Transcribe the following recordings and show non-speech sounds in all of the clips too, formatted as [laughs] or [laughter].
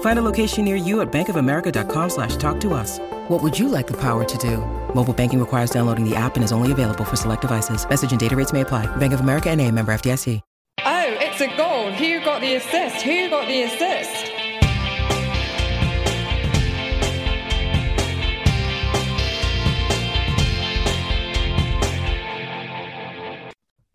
Find a location near you at bankofamerica.com slash talk to us. What would you like the power to do? Mobile banking requires downloading the app and is only available for select devices. Message and data rates may apply. Bank of America and a member FDIC. Oh, it's a goal. Who got the assist? Who got the assist?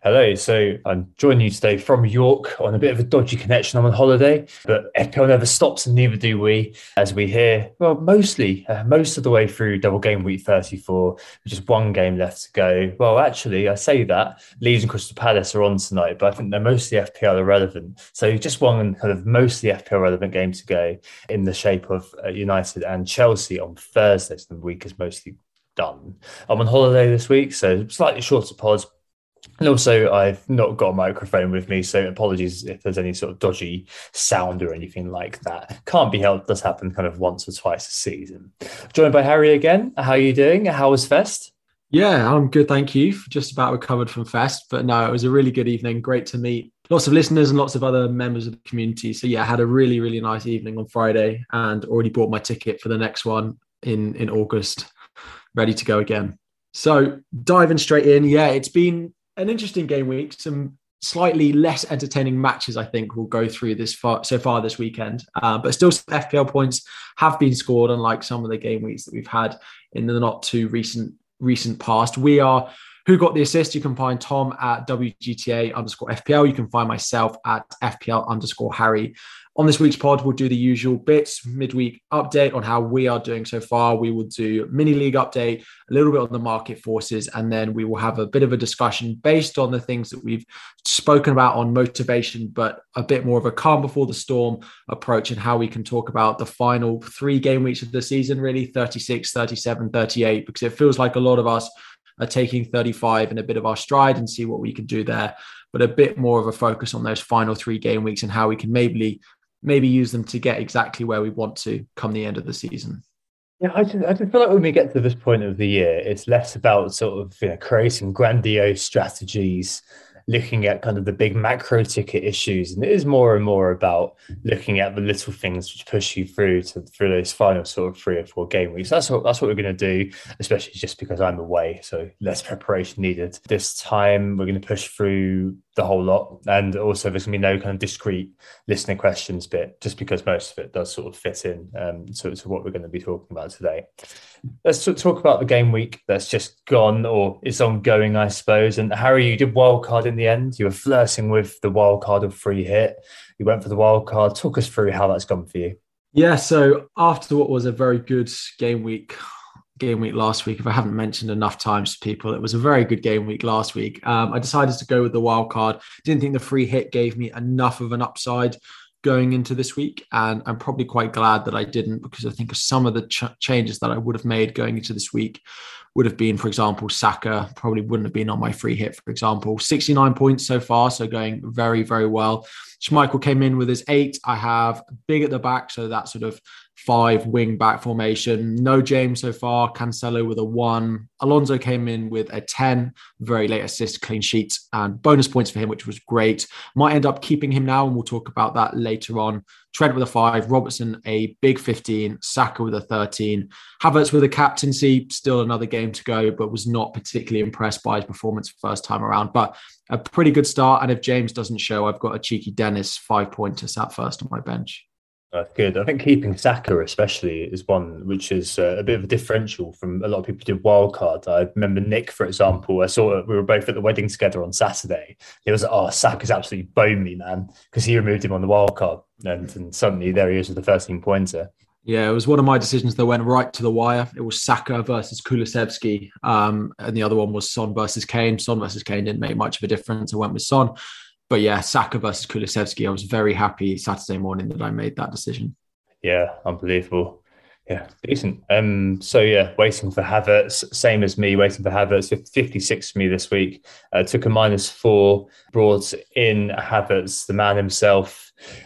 Hello, so I'm joining you today from York on a bit of a dodgy connection. I'm on holiday, but FPL never stops, and neither do we. As we hear, well, mostly uh, most of the way through double game week 34, with just one game left to go. Well, actually, I say that Leeds and Crystal Palace are on tonight, but I think they're mostly FPL irrelevant. So just one kind of mostly FPL relevant game to go in the shape of uh, United and Chelsea on Thursday. So the week is mostly done. I'm on holiday this week, so slightly shorter pods, and also, I've not got a microphone with me, so apologies if there's any sort of dodgy sound or anything like that. Can't be helped. Does happen kind of once or twice a season. Joined by Harry again. How are you doing? How was Fest? Yeah, I'm good. Thank you. Just about recovered from Fest, but no, it was a really good evening. Great to meet lots of listeners and lots of other members of the community. So yeah, I had a really really nice evening on Friday, and already bought my ticket for the next one in in August. Ready to go again. So diving straight in, yeah, it's been an interesting game week. Some slightly less entertaining matches, I think, will go through this far so far this weekend. Uh, but still, some FPL points have been scored, unlike some of the game weeks that we've had in the not too recent recent past. We are who got the assist. You can find Tom at WGTA underscore FPL. You can find myself at FPL underscore Harry. On this week's pod, we'll do the usual bits, midweek update on how we are doing so far. We will do mini league update, a little bit on the market forces, and then we will have a bit of a discussion based on the things that we've spoken about on motivation, but a bit more of a calm before the storm approach and how we can talk about the final three game weeks of the season, really 36, 37, 38, because it feels like a lot of us are taking 35 and a bit of our stride and see what we can do there but a bit more of a focus on those final three game weeks and how we can maybe maybe use them to get exactly where we want to come the end of the season. Yeah, I just, I just feel like when we get to this point of the year, it's less about sort of you know, creating grandiose strategies looking at kind of the big macro ticket issues, and it is more and more about looking at the little things which push you through to through those final sort of three or four game weeks. That's what that's what we're going to do, especially just because I'm away, so less preparation needed. This time we're going to push through the whole lot, and also there's going to be no kind of discrete listener questions bit, just because most of it does sort of fit in um, to, to what we're going to be talking about today. Let's talk about the game week that's just gone or is ongoing, I suppose. And Harry, you did wildcard in the end. You were flirting with the wildcard of free hit. You went for the wildcard. Talk us through how that's gone for you. Yeah. So after what was a very good game week, game week last week, if I haven't mentioned enough times to people, it was a very good game week last week. Um, I decided to go with the wild card. Didn't think the free hit gave me enough of an upside going into this week. And I'm probably quite glad that I didn't because I think some of the ch- changes that I would have made going into this week would have been, for example, Saka probably wouldn't have been on my free hit, for example. 69 points so far, so going very, very well. Schmeichel came in with his eight. I have big at the back, so that sort of five wing back formation. No James so far. Cancelo with a one. Alonso came in with a 10, very late assist, clean sheet, and bonus points for him, which was great. Might end up keeping him now, and we'll talk about that later on. Trent with a five, Robertson a big 15, Saka with a 13, Havertz with a captaincy, still another game to go, but was not particularly impressed by his performance first time around. But a pretty good start. And if James doesn't show, I've got a cheeky Dennis five pointer sat first on my bench. That's good. I think keeping Saka especially is one which is uh, a bit of a differential from a lot of people who did wildcard. I remember Nick, for example. I saw we were both at the wedding together on Saturday. He was like, "Oh, Saka's absolutely boned me, man," because he removed him on the wildcard, and, and suddenly there he is with the first team pointer. Yeah, it was one of my decisions that went right to the wire. It was Saka versus Kulusevski, um, and the other one was Son versus Kane. Son versus Kane didn't make much of a difference. I went with Son but yeah, Saka versus Kulusevski, I was very happy Saturday morning that I made that decision. Yeah, unbelievable. Yeah, decent. Um, so yeah, waiting for Havertz, same as me, waiting for Havertz. 56 for me this week. Uh, took a minus four, brought in Havertz, the man himself,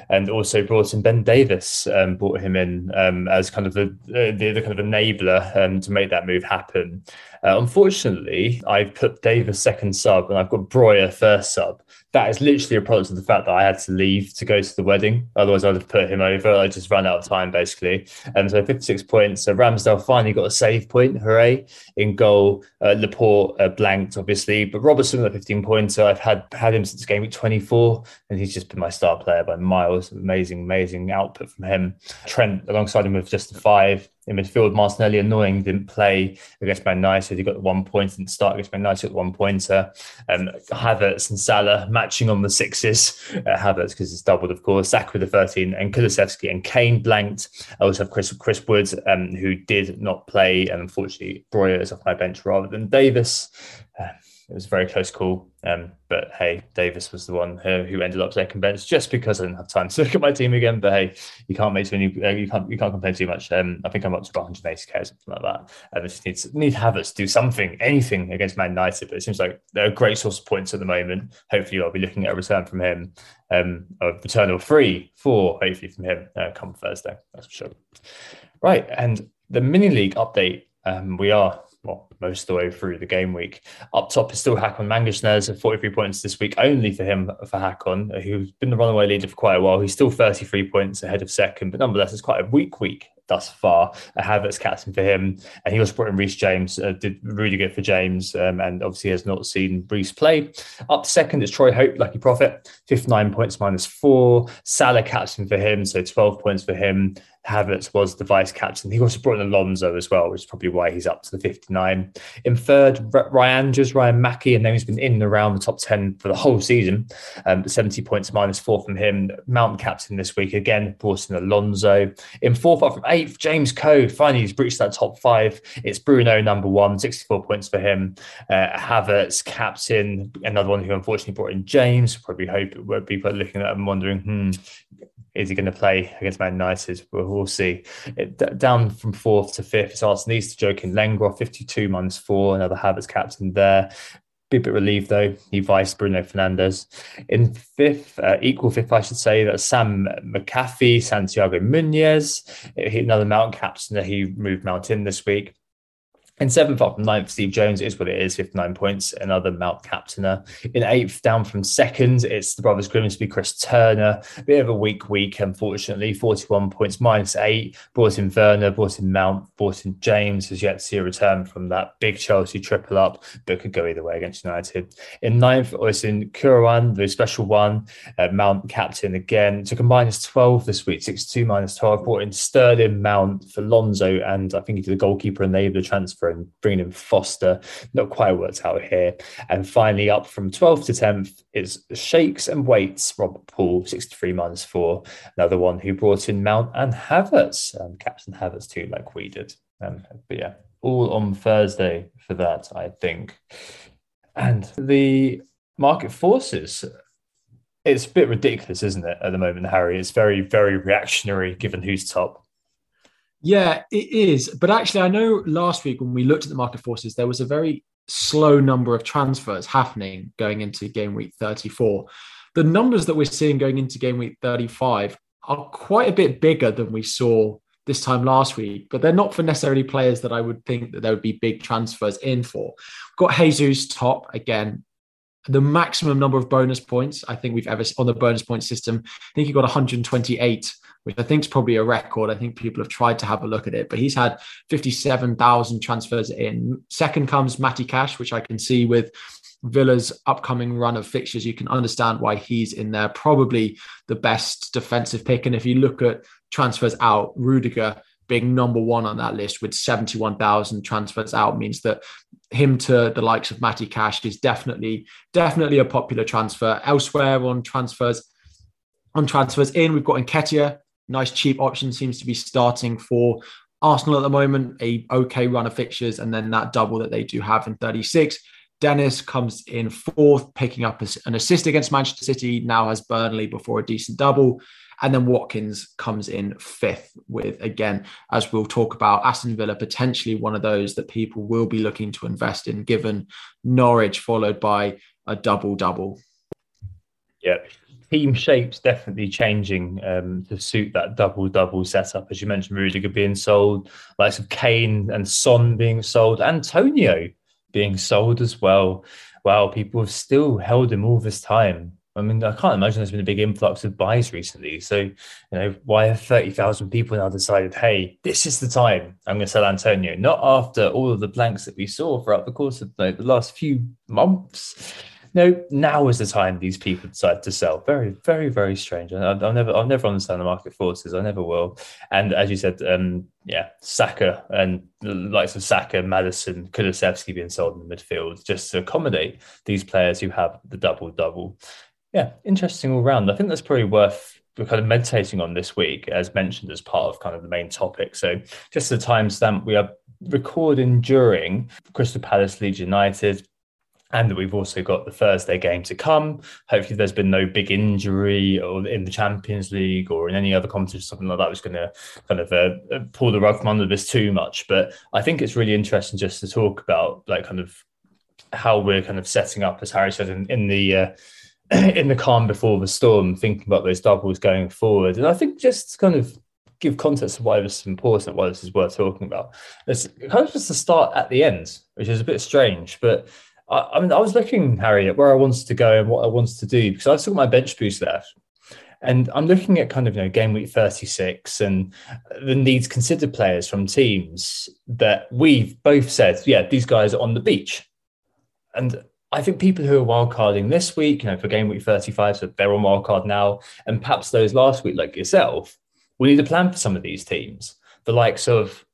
and also brought in Ben Davies, Um, brought him in um, as kind of the, the, the kind of enabler um, to make that move happen. Uh, unfortunately, I've put Davies second sub, and I've got Broja first sub that is literally a product of the fact that I had to leave to go to the wedding. Otherwise, I'd have put him over. I just ran out of time, basically. And so 56 points. So Ramsdale finally got a save point. Hooray. In goal, uh, Laporte uh, blanked, obviously. But Robertson with a 15 pointer. I've had had him since game week 24, and he's just been my star player by miles. Amazing, amazing output from him. Trent alongside him with just a five in midfield. Martinelli annoying didn't play against Man United. He got the one point and start against Man United at one pointer. Um, Havertz and Salah matching on the sixes. Uh, Havertz because it's doubled, of course. Saka with the 13 and Kulusevski and Kane blanked. I also have Chris Chris Woods um, who did not play and unfortunately Broja is off my bench rather than Davies. Uh, it was a very close call. Um, but hey, Davies was the one who, who ended up second bench just because I didn't have time [laughs] to look at my team again. But hey, you can't make too many, uh, you can't you can't complain too much. Um, I think I'm up to about 180k or something like that. And I just need to, need Havertz to do something, anything against Man United. But it seems like they're a great source of points at the moment. Hopefully, I'll be looking at a return from him, um, a return of three, four, hopefully from him uh, come Thursday. That's for sure. Right, and the mini league update. Um, we are most of the way through the game week. Up top is still Haakon Mangersnes at 43 points this week, only for him, for Haakon, who's been the runaway leader for quite a while. He's still 33 points ahead of second, but nonetheless, it's quite a weak week thus far. A Havertz captain for him, and he also brought in Reece James. Uh, did really good for James, um, and obviously has not seen Reece play. Up second is Troy Hope, lucky prophet, 59 points minus four. Salah captain for him, so 12 points for him. Havertz was the vice captain. He also brought in Alonso as well, which is probably why he's up to the 59. In third, Ryan just Ryan Mackie, and then he's been in and around the top 10 for the whole season. Um, 70 points minus four from him. Mountain captain this week again, brought in Alonso. In fourth, up from eighth, James Coe. Finally, he's breached that top five. It's Bruno, number one, 64 points for him. Uh, Havertz, captain, another one who unfortunately brought in James. Probably hope it would be looking at him wondering, hmm, is he going to play against Man United? We'll, we'll see. It, down from fourth to fifth, it's Arsenal to Joakim Lengroth, 52 minus four, another Havertz captain there. Be a bit relieved though. He viced Bruno Fernandes. In fifth, uh, equal fifth, I should say, that's Sam McAfee, Santiago Munez, another Mount captain that he moved Mount in this week. In seventh up from ninth, Steve Jones is what it is, 59 points, another Mount captainer. In eighth, down from second, it's the brothers Grimsby, Chris Turner. Bit of a weak week, unfortunately, 41 points, minus eight. Brought in Werner, brought in Mount, brought in James, has yet to see a return from that big Chelsea triple up, but could go either way against United. In ninth, it's in Kurawan, the special one, uh, Mount captain again. Took a minus 12 this week, 62 minus 12. Brought in Sterling, Mount for Lonzo, and I think he did the goalkeeper enabler transfer and bringing in Foster. Not quite worked out here. And finally, up from 12th to 10th is Shakes and Weights, Robert Poole, 63 minus four. Another one who brought in Mount and Havertz, um, Captain Havertz too, like we did. Um, but yeah, all on Thursday for that, I think. And the market forces it's a bit ridiculous, isn't it, at the moment, Harry? It's very, very reactionary given who's top. Yeah, it is. But actually, I know last week when we looked at the market forces, there was a very slow number of transfers happening going into game week 34. The numbers that we're seeing going into game week 35 are quite a bit bigger than we saw this time last week, but they're not for necessarily players that I would think that there would be big transfers in for. We've Got Jesus top again. The maximum number of bonus points I think we've ever on the bonus point system. I think he got 128, which I think is probably a record. I think people have tried to have a look at it, but he's had 57,000 transfers in. Second comes Matty Cash, which I can see with Villa's upcoming run of fixtures, you can understand why he's in there. Probably the best defensive pick. And if you look at transfers out, Rudiger being number one on that list with 71,000 transfers out means that him to the likes of Matty Cash is definitely, definitely a popular transfer. Elsewhere on transfers, on transfers in, we've got Nketiah, nice cheap option seems to be starting for Arsenal at the moment, a okay run of fixtures, and then that double that they do have in 36. Dennis comes in fourth, picking up an assist against Manchester City, now has Burnley before a decent double. And then Watkins comes in fifth with, again, as we'll talk about, Aston Villa potentially one of those that people will be looking to invest in, given Norwich followed by a double double. Yeah. Team shape's definitely changing um, to suit that double double setup. As you mentioned, Rudiger being sold, likes of Kane and Son being sold, Antonio being sold as well. Wow, people have still held him all this time. I mean, I can't imagine there's been a big influx of buys recently. So, you know, why have 30,000 people now decided, hey, this is the time I'm going to sell Antonio? Not after all of the blanks that we saw throughout the course of the last few months no, now is the time these people decide to sell. Very, very, very strange. I, will never, I'll never understand the market forces. I never will. And as you said, um, yeah, Saka and the likes of Saka, Maddison, Kulusevski being sold in the midfield just to accommodate these players who have the double double. Yeah, interesting all round. I think that's probably worth kind of meditating on this week, as mentioned as part of kind of the main topic. So, just the timestamp, we are recording during Crystal Palace Leeds United and that we've also got the Thursday game to come. Hopefully, there's been no big injury or in the Champions League or in any other competition, something like that was going to kind of uh, uh, pull the rug from under this too much. But I think it's really interesting just to talk about like kind of how we're kind of setting up, as Harry said, in, in the uh, [clears throat] in the calm before the storm, thinking about those doubles going forward. And I think just kind of give context of why this is important, why this is worth talking about. It's kind of just to start at the end, which is a bit strange, but I, I, mean, I was looking, Harry, at where I wanted to go and what I wanted to do because I still got my bench boost left. And I'm looking at kind of, you know, game week 36 and the needs considered players from teams that we've both said, yeah, these guys are on the beach. And I think people who are wildcarding this week, you know, for game week 35, so they're on wildcard now, and perhaps those last week, like yourself, we need a plan for some of these teams. The likes of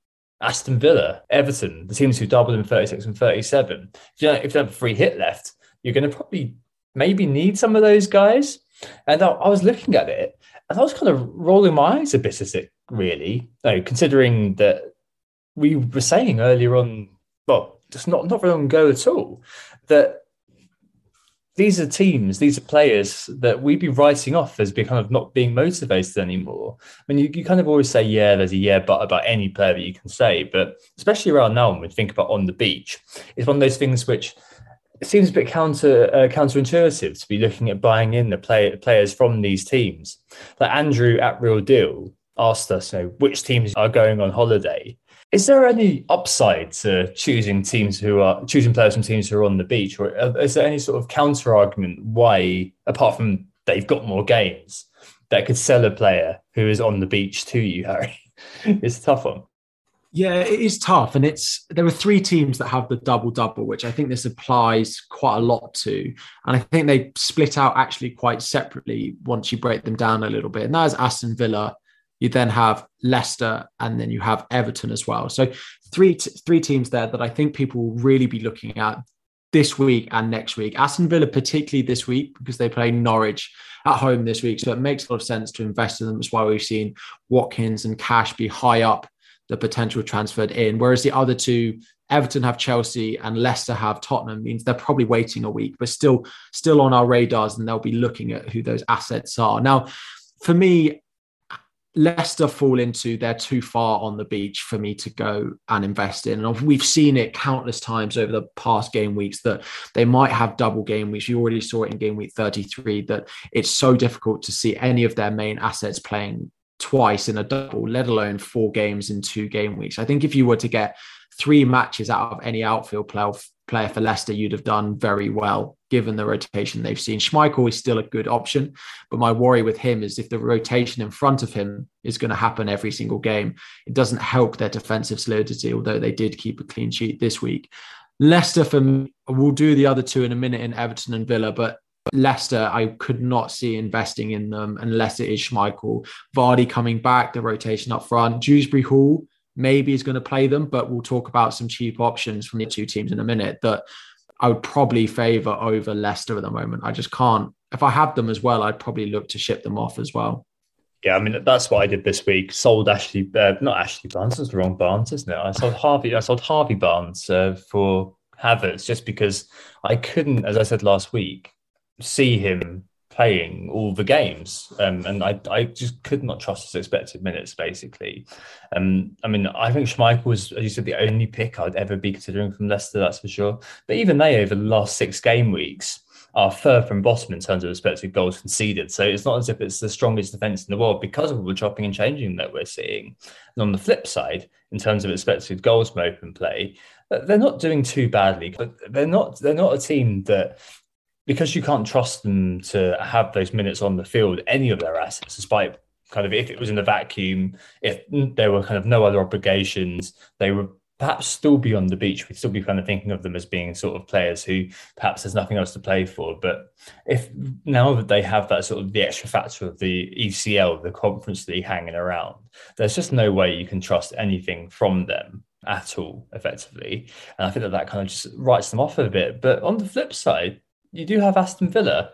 Aston Villa, Everton, the teams who doubled in 36 and 37. If you, if you have a free hit left, you're going to probably maybe need some of those guys. And I, I, was looking at it and I was kind of rolling my eyes a bit at it, really, no, considering that we were saying earlier on, well, just not, not very long ago at all, that these are teams, these are players that we'd be writing off as being kind of not being motivated anymore. I mean, you, you kind of always say, yeah, there's a yeah, but about any player that you can say, but especially around now when we think about on the beach, it's one of those things which seems a bit counter uh, counterintuitive to be looking at buying in the play, players from these teams. Like Andrew at Real Deal asked us, you know, which teams are going on holiday. Is there any upside to choosing teams who are choosing players from teams who are on the beach, or uh, is there any sort of counter argument why, apart from they've got more games, that could sell a player who is on the beach to you, Harry? [laughs] it's a tough one. Yeah, it is tough, and it's there are three teams that have the double double, which I think this applies quite a lot to, and I think they split out actually quite separately once you break them down a little bit, and that is Aston Villa, you then have Leicester, and then you have Everton as well. So three t- three teams there that I think people will really be looking at this week and next week. Aston Villa, particularly this week, because they play Norwich at home this week. So it makes a lot of sense to invest in them. That's why we've seen Watkins and Cash be high up the potential transferred in. Whereas the other two, Everton have Chelsea and Leicester have Tottenham, means they're probably waiting a week, but still still on our radars and they'll be looking at who those assets are. Now, for me, Leicester fall into they're too far on the beach for me to go and invest in. And we've seen it countless times over the past game weeks that they might have double game weeks. You already saw it in game week 33 that it's so difficult to see any of their main assets playing twice in a double, let alone four games in two game weeks. I think if you were to get three matches out of any outfield player, player for Leicester, you'd have done very well given the rotation they've seen. Schmeichel is still a good option, but my worry with him is if the rotation in front of him is going to happen every single game, it doesn't help their defensive solidity, although they did keep a clean sheet this week. Leicester, for me, we'll do the other two in a minute in Everton and Villa, but Leicester, I could not see investing in them unless it is Schmeichel. Vardy coming back, the rotation up front. Dewsbury Hall maybe is going to play them, but we'll talk about some cheap options from the two teams in a minute that I would probably favour over Leicester at the moment. I just can't. If I had them as well, I'd probably look to ship them off as well. Yeah, I mean that's what I did this week. Sold Ashley, uh, not Ashley Barnes. That's the wrong Barnes, isn't it? I sold Harvey. I sold Harvey Barnes uh, for Havertz just because I couldn't, as I said last week, see him playing all the games, um, and I, I just could not trust his expected minutes. Basically, um, I mean, I think Schmeichel was, as you said, the only pick I'd ever be considering from Leicester. That's for sure. But even they, over the last six game weeks, are third from bottom in terms of expected goals conceded. So it's not as if it's the strongest defence in the world because of all the chopping and changing that we're seeing. And on the flip side, in terms of expected goals from open play, they're not doing too badly. But they're not they're not a team that because you can't trust them to have those minutes on the field, any of their assets, despite kind of if it was in a vacuum, if there were kind of no other obligations, they would perhaps still be on the beach. We'd still be kind of thinking of them as being sort of players who perhaps there's nothing else to play for. But if now that they have that sort of the extra factor of the ECL, the Conference League hanging around, there's just no way you can trust anything from them at all effectively. And I think that that kind of just writes them off a bit. But on the flip side, you do have Aston Villa,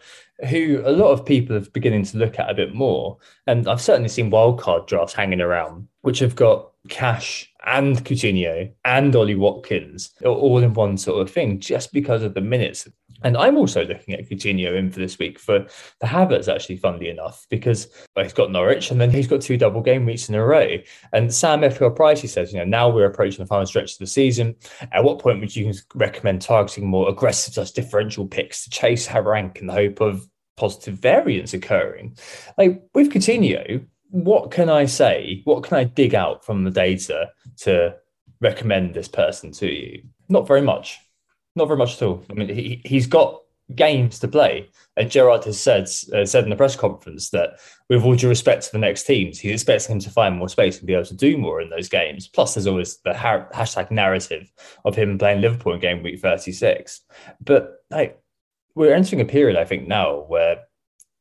who a lot of people are beginning to look at a bit more. And I've certainly seen wildcard drafts hanging around, which have got Cash and Coutinho and Ollie Watkins all in one sort of thing, just because of the minutes. And I'm also looking at Coutinho in for this week for the Havertz, actually, funnily enough, because he's got Norwich and then he's got two double game weeks in a row. And Sam FPL Price, he says, you know, now we're approaching the final stretch of the season. At what point would you recommend targeting more aggressive, such differential picks to chase rank in the hope of positive variance occurring? Like with Coutinho, what can I say? What can I dig out from the data to recommend this person to you? Not very much. Not very much at all. I mean, he, he's got games to play. And Gerrard has said uh, said in the press conference that, with all due respect to the next teams, he's expecting him to find more space and be able to do more in those games. Plus, there's always the ha- hashtag narrative of him playing Liverpool in game week 36. But like, we're entering a period, I think, now where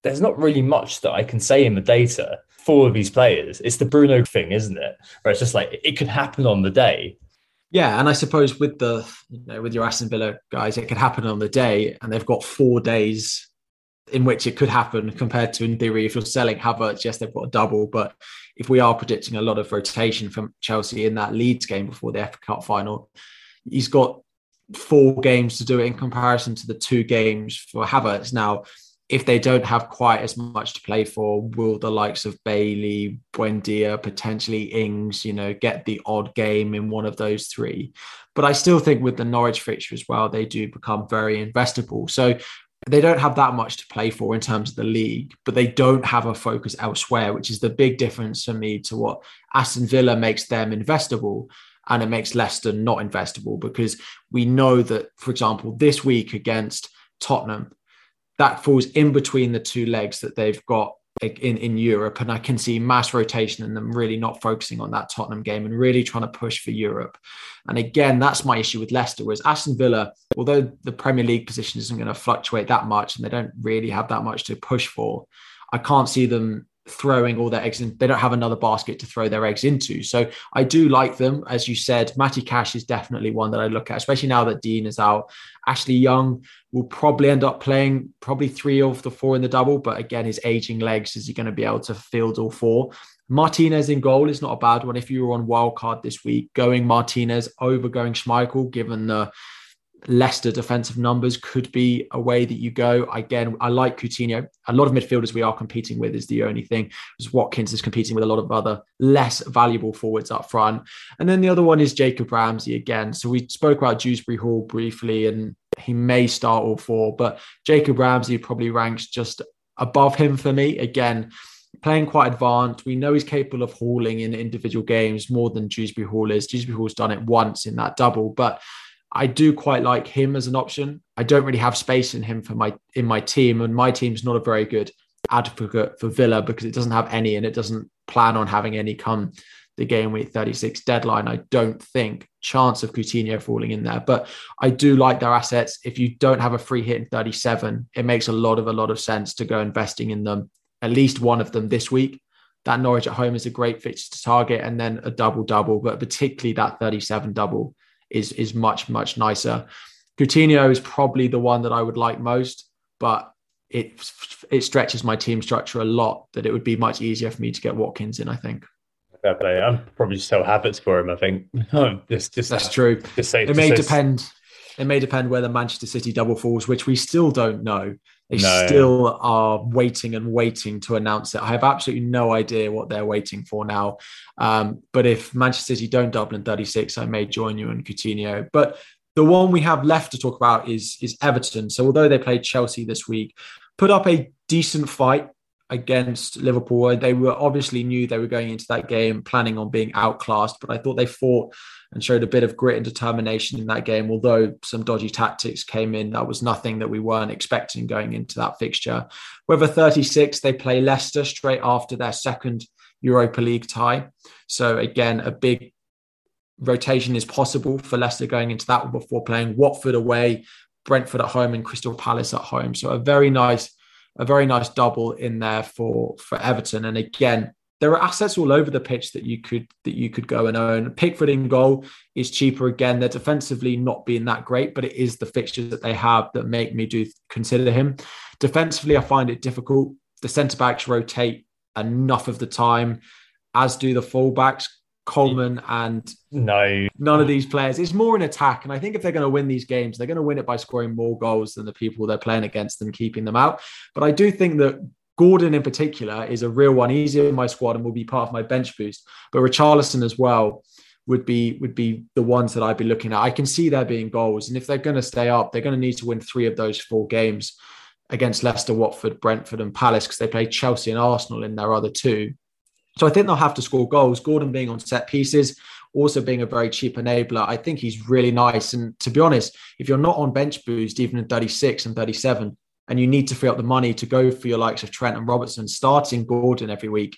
there's not really much that I can say in the data for these players. It's the Bruno thing, isn't it? Where it's just like it could happen on the day. Yeah, and I suppose with the you know with your Aston Villa guys, it could happen on the day, and they've got four days in which it could happen compared to in theory if you're selling Havertz, yes, they've got a double, but if we are predicting a lot of rotation from Chelsea in that Leeds game before the FA Cup final, he's got four games to do it in comparison to the two games for Havertz. Now, if they don't have quite as much to play for, will the likes of Bailey, Buendia, potentially Ings, you know, get the odd game in one of those three? But I still think with the Norwich fixture as well, they do become very investable. So they don't have that much to play for in terms of the league, but they don't have a focus elsewhere, which is the big difference for me to what Aston Villa makes them investable and it makes Leicester not investable because we know that, for example, this week against Tottenham, that falls in between the two legs that they've got in, in Europe. And I can see mass rotation and them really not focusing on that Tottenham game and really trying to push for Europe. And again, that's my issue with Leicester, whereas Aston Villa, although the Premier League position isn't going to fluctuate that much and they don't really have that much to push for, I can't see them throwing all their eggs in. They don't have another basket to throw their eggs into. So I do like them. As you said, Matty Cash is definitely one that I look at, especially now that Digne is out. Ashley Young will probably end up playing probably three of the four in the double, but again, his aging legs, is he going to be able to field all four? Martinez in goal is not a bad one. If you were on wildcard this week, going Martinez over going Schmeichel, given the Leicester defensive numbers could be a way that you go. Again, I like Coutinho. A lot of midfielders we are competing with is the only thing. Because Watkins is competing with a lot of other less valuable forwards up front. And then the other one is Jacob Ramsey again. So we spoke about Dewsbury Hall briefly, and he may start all four, but Jacob Ramsey probably ranks just above him for me. Again, playing quite advanced. We know he's capable of hauling in individual games more than Dewsbury Hall is. Dewsbury Hall's done it once in that double, but I do quite like him as an option. I don't really have space in him for my in my team, and my team's not a very good advocate for Villa because it doesn't have any and it doesn't plan on having any come the game week 36 deadline. I don't think chance of Coutinho falling in there, but I do like their assets. If you don't have a free hit in 37, it makes a lot of a lot of sense to go investing in them. At least one of them this week. That Norwich at home is a great fixture to target, and then a double double, but particularly that 37 double is is much much nicer. Coutinho is probably the one that I would like most, but it it stretches my team structure a lot. That it would be much easier for me to get Watkins in. I think. Fair play. I'm probably still habits for him. I think. [laughs] Oh, just, just that's true. Just say, it may depend. It may depend whether Manchester City double falls, which we still don't know. They no. still are waiting and waiting to announce it. I have absolutely no idea what they're waiting for now. Um, but if Manchester City don't double in 36, I may join you in Coutinho. But the one we have left to talk about is is Everton. So although they played Chelsea this week, put up a decent fight against Liverpool. They were obviously knew they were going into that game planning on being outclassed, but I thought they fought and showed a bit of grit and determination in that game. Although some dodgy tactics came in, that was nothing that we weren't expecting going into that fixture. Whether 36, they play Leicester straight after their second Europa League tie. So again, a big rotation is possible for Leicester going into that one before playing Watford away, Brentford at home, and Crystal Palace at home. So a very nice a very nice double in there for for Everton. And again, there are assets all over the pitch that you could that you could go and own. Pickford in goal is cheaper again. They're defensively not being that great, but it is the fixtures that they have that make me do consider him. Defensively, I find it difficult. The centre backs rotate enough of the time, as do the fullbacks. Coleman and no, none of these players. It's more an attack, and I think if they're going to win these games, they're going to win it by scoring more goals than the people they're playing against and keeping them out. But I do think that Gordon in particular is a real one. He's in my squad and will be part of my bench boost. But Richarlison as well would be would be the ones that I'd be looking at. I can see there being goals, and if they're going to stay up, they're going to need to win three of those four games against Leicester, Watford, Brentford, and Palace because they play Chelsea and Arsenal in their other two. So I think they'll have to score goals. Gordon being on set pieces, also being a very cheap enabler. I think he's really nice. And to be honest, if you're not on bench boost, even in 36 and 37, and you need to free up the money to go for your likes of Trent and Robertson, starting Gordon every week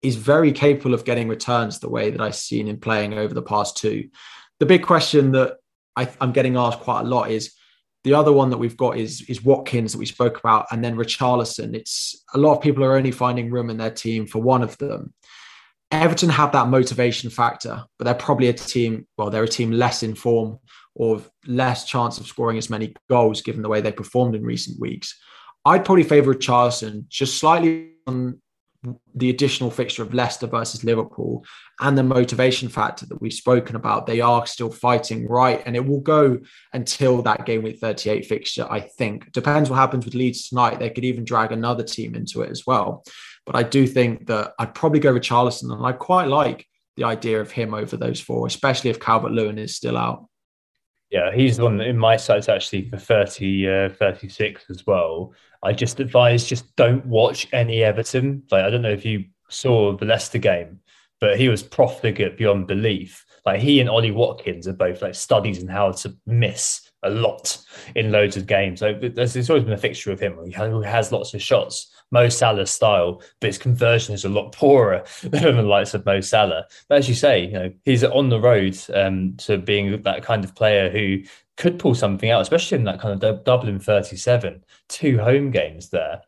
is very capable of getting returns the way that I've seen him playing over the past two. The big question that I, I'm getting asked quite a lot is the other one that we've got is is Watkins that we spoke about, and then Richarlison. It's a lot of people are only finding room in their team for one of them. Everton have that motivation factor, but they're probably a team. Well, they're a team less in form or less chance of scoring as many goals given the way they performed in recent weeks. I'd probably favour Richarlison just slightly on the additional fixture of Leicester versus Liverpool and the motivation factor that we've spoken about, they are still fighting right. And it will go until that game week 38 fixture, I think. Depends what happens with Leeds tonight. They could even drag another team into it as well. But I do think that I'd probably go with Richarlison. And I quite like the idea of him over those four, especially if Calvert Lewin is still out. Yeah, he's the one in my sights actually for 30, uh, 36 as well. I just advise just don't watch any Everton. Like I don't know if you saw the Leicester game, but he was profligate beyond belief. Like he and Ollie Watkins are both like studies in how to miss a lot in loads of games. So there's, there's always been a fixture of him who has lots of shots. Mo Salah style, but his conversion is a lot poorer [laughs] than the likes of Mo Salah. But as you say, you know, he's on the road um, to being that kind of player who could pull something out, especially in that kind of Dublin 37, two home games there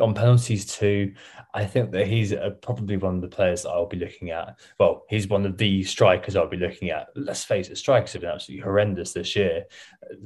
on penalties too. I think that he's uh, probably one of the players that I'll be looking at. Well, he's one of the strikers I'll be looking at. Let's face it, strikers have been absolutely horrendous this year.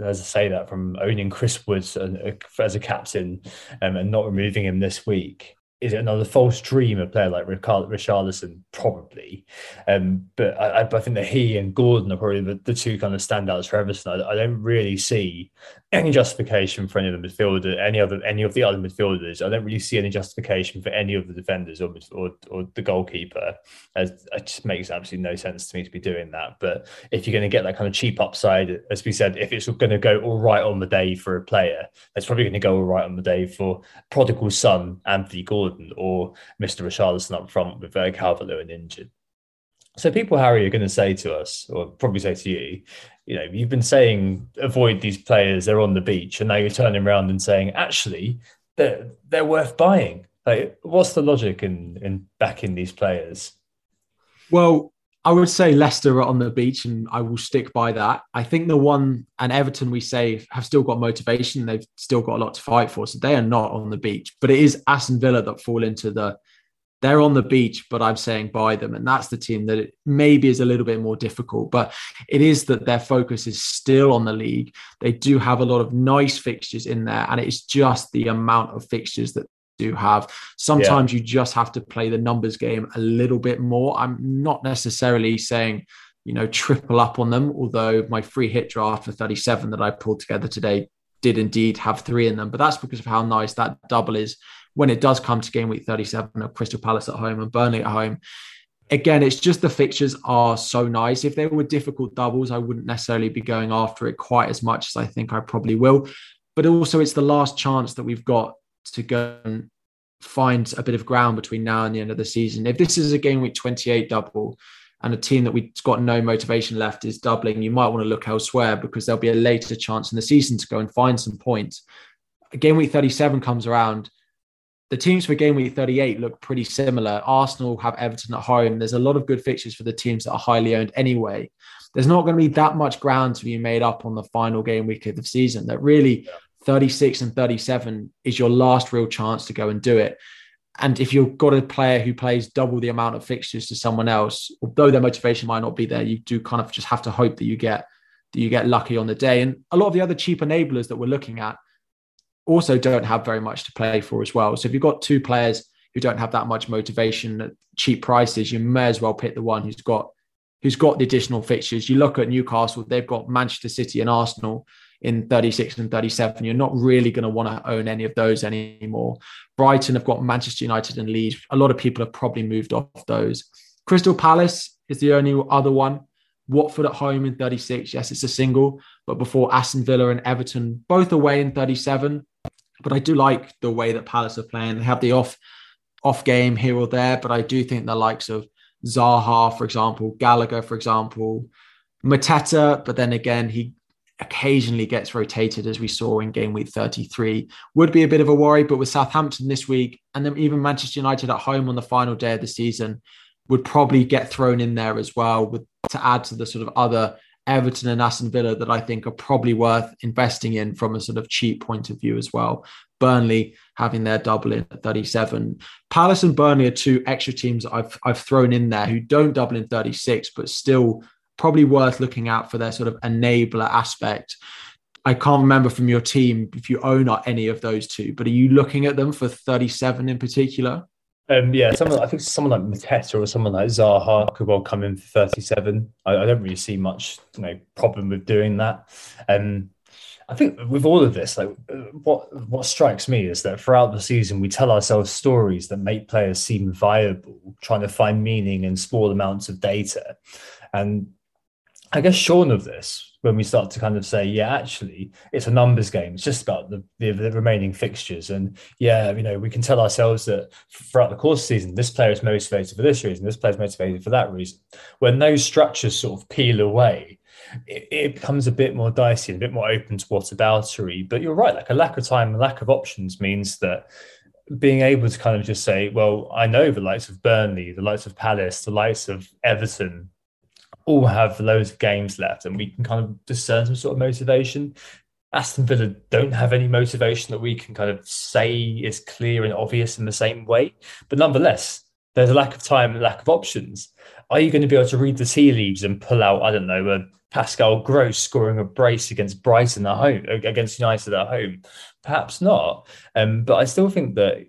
As I say that from owning Chris Woods as a captain um, and not removing him this week is it another false dream a player like Richarlison? Probably. Um, but I, I, think that he and Gordon are probably the, the two kind of standouts for Everton. I, I, don't really see any justification for any of the midfielders, any other any of the other midfielders. I don't really see any justification for any of the defenders or or, or the goalkeeper. As, it just makes absolutely no sense to me to be doing that. But if you're going to get that kind of cheap upside, as we said, if it's going to go all right on the day for a player, it's probably going to go all right on the day for prodigal son Anthony Gordon Gordon or Mr. Richarlison up front with uh, Calvert Lewin injured. So people, Harry, are going to say to us, or probably say to you, you know, you've been saying avoid these players, they're on the beach, and now you're turning around and saying, actually, they're they're worth buying. Like, what's the logic in in backing these players? Well, I would say Leicester are on the beach, and I will stick by that. I think the one and Everton we say have still got motivation; they've still got a lot to fight for, so they are not on the beach. But it is Aston Villa that fall into the they're on the beach, but I'm saying buy them, and that's the team that maybe is a little bit more difficult. But it is that their focus is still on the league. They do have a lot of nice fixtures in there, and it's just the amount of fixtures that do have. Sometimes yeah. you just have to play the numbers game a little bit more. I'm not necessarily saying, you know, triple up on them, although my free hit draft for 37 that I pulled together today did indeed have three in them. But that's because of how nice that double is when it does come to game week 37 of Crystal Palace at home and Burnley at home. Again, it's just the fixtures are so nice. If they were difficult doubles, I wouldn't necessarily be going after it quite as much as I think I probably will. But also, it's the last chance that we've got to go and find a bit of ground between now and the end of the season. If this is a game week 28 double and a team that we've got no motivation left is doubling, you might want to look elsewhere because there'll be a later chance in the season to go and find some points. Game week 37 comes around. The teams for game week 38 look pretty similar. Arsenal have Everton at home. There's a lot of good fixtures for the teams that are highly owned anyway. There's not going to be that much ground to be made up on the final game week of the season that really 36 and 37 is your last real chance to go and do it. And if you've got a player who plays double the amount of fixtures to someone else, although their motivation might not be there, you do kind of just have to hope that you get that you get lucky on the day. And a lot of the other cheap enablers that we're looking at also don't have very much to play for as well. So if you've got two players who don't have that much motivation at cheap prices, you may as well pick the one who's got who's got the additional fixtures. You look at Newcastle, they've got Manchester City and Arsenal in 36 and 37. You're not really going to want to own any of those anymore. Brighton have got Manchester United and Leeds. A lot of people have probably moved off those. Crystal Palace is the only other one. Watford at home in 36. Yes, it's a single, but before Aston Villa and Everton, both away in 37. But I do like the way that Palace are playing. They have the off off game here or there, but I do think the likes of Zaha, for example, Gallagher, for example, Mateta, but then again, he occasionally gets rotated, as we saw in game week 33, would be a bit of a worry. But with Southampton this week, and then even Manchester United at home on the final day of the season, would probably get thrown in there as well, with to add to the sort of other Everton and Aston Villa that I think are probably worth investing in from a sort of cheap point of view as well. Burnley having their double in at 37. Palace and Burnley are two extra teams I've I've thrown in there who don't double in 36, but still probably worth looking out for their sort of enabler aspect. I can't remember from your team if you own any of those two, but are you looking at them for 37 in particular? Um, yeah, I think someone like Mateta or someone like Zaha could well come in for 37. I, I don't really see much you know problem with doing that. Um, I think with all of this, like what what strikes me is that throughout the season we tell ourselves stories that make players seem viable, trying to find meaning in small amounts of data. And I guess shorn of this, when we start to kind of say, yeah, actually, it's a numbers game. It's just about the, the, the, remaining fixtures. And yeah, you know, we can tell ourselves that throughout the course of the season, this player is motivated for this reason, this player is motivated for that reason. When those structures sort of peel away, it, it becomes a bit more dicey and a bit more open to whataboutery. But you're right, like a lack of time, a lack of options means that being able to kind of just say, well, I know the likes of Burnley, the likes of Palace, the likes of Everton, all have loads of games left and we can kind of discern some sort of motivation. Aston Villa don't have any motivation that we can kind of say is clear and obvious in the same way. But nonetheless, there's a lack of time and lack of options. Are you going to be able to read the tea leaves and pull out, I don't know, a Pascal Gross scoring a brace against Brighton at home, against United at home? Perhaps not. Um, but I still think that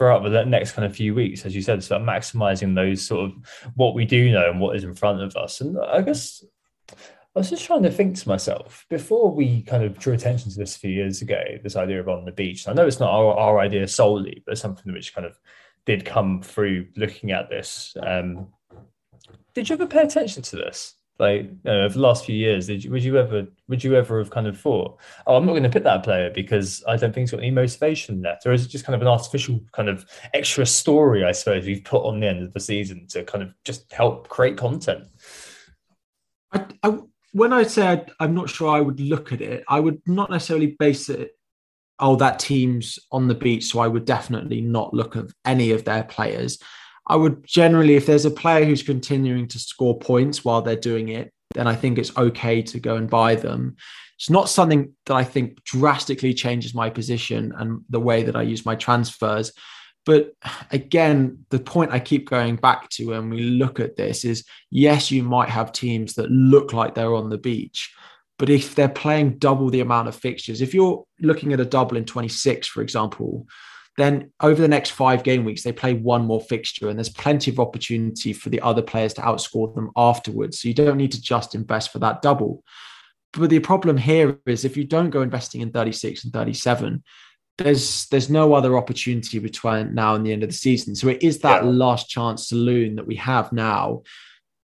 throughout the next kind of few weeks, as you said, start maximizing those sort of what we do know and what is in front of us. And I guess I was just trying to think to myself before we kind of drew attention to this a few years ago, this idea of on the beach. I know it's not our, our idea solely, but something which kind of did come through looking at this. Um, did you ever pay attention to this? Like uh, you know, over the last few years, did you, would you ever would you ever have kind of thought, oh, I'm not going to pick that player because I don't think he's got any motivation left, or is it just kind of an artificial kind of extra story, I suppose, you've put on the end of the season to kind of just help create content? I, I when I said I'm not sure I would look at it, I would not necessarily base it. Oh, that team's on the beach, so I would definitely not look at any of their players. I would generally, if there's a player who's continuing to score points while they're doing it, then I think it's okay to go and buy them. It's not something that I think drastically changes my position and the way that I use my transfers. But again, the point I keep going back to when we look at this is yes, you might have teams that look like they're on the beach, but if they're playing double the amount of fixtures, if you're looking at a double in 26, for example, then over the next five game weeks, they play one more fixture, and there's plenty of opportunity for the other players to outscore them afterwards. So you don't need to just invest for that double. But the problem here is if you don't go investing in 36 and 37, there's there's no other opportunity between now and the end of the season. So it is that yeah. last chance saloon that we have now.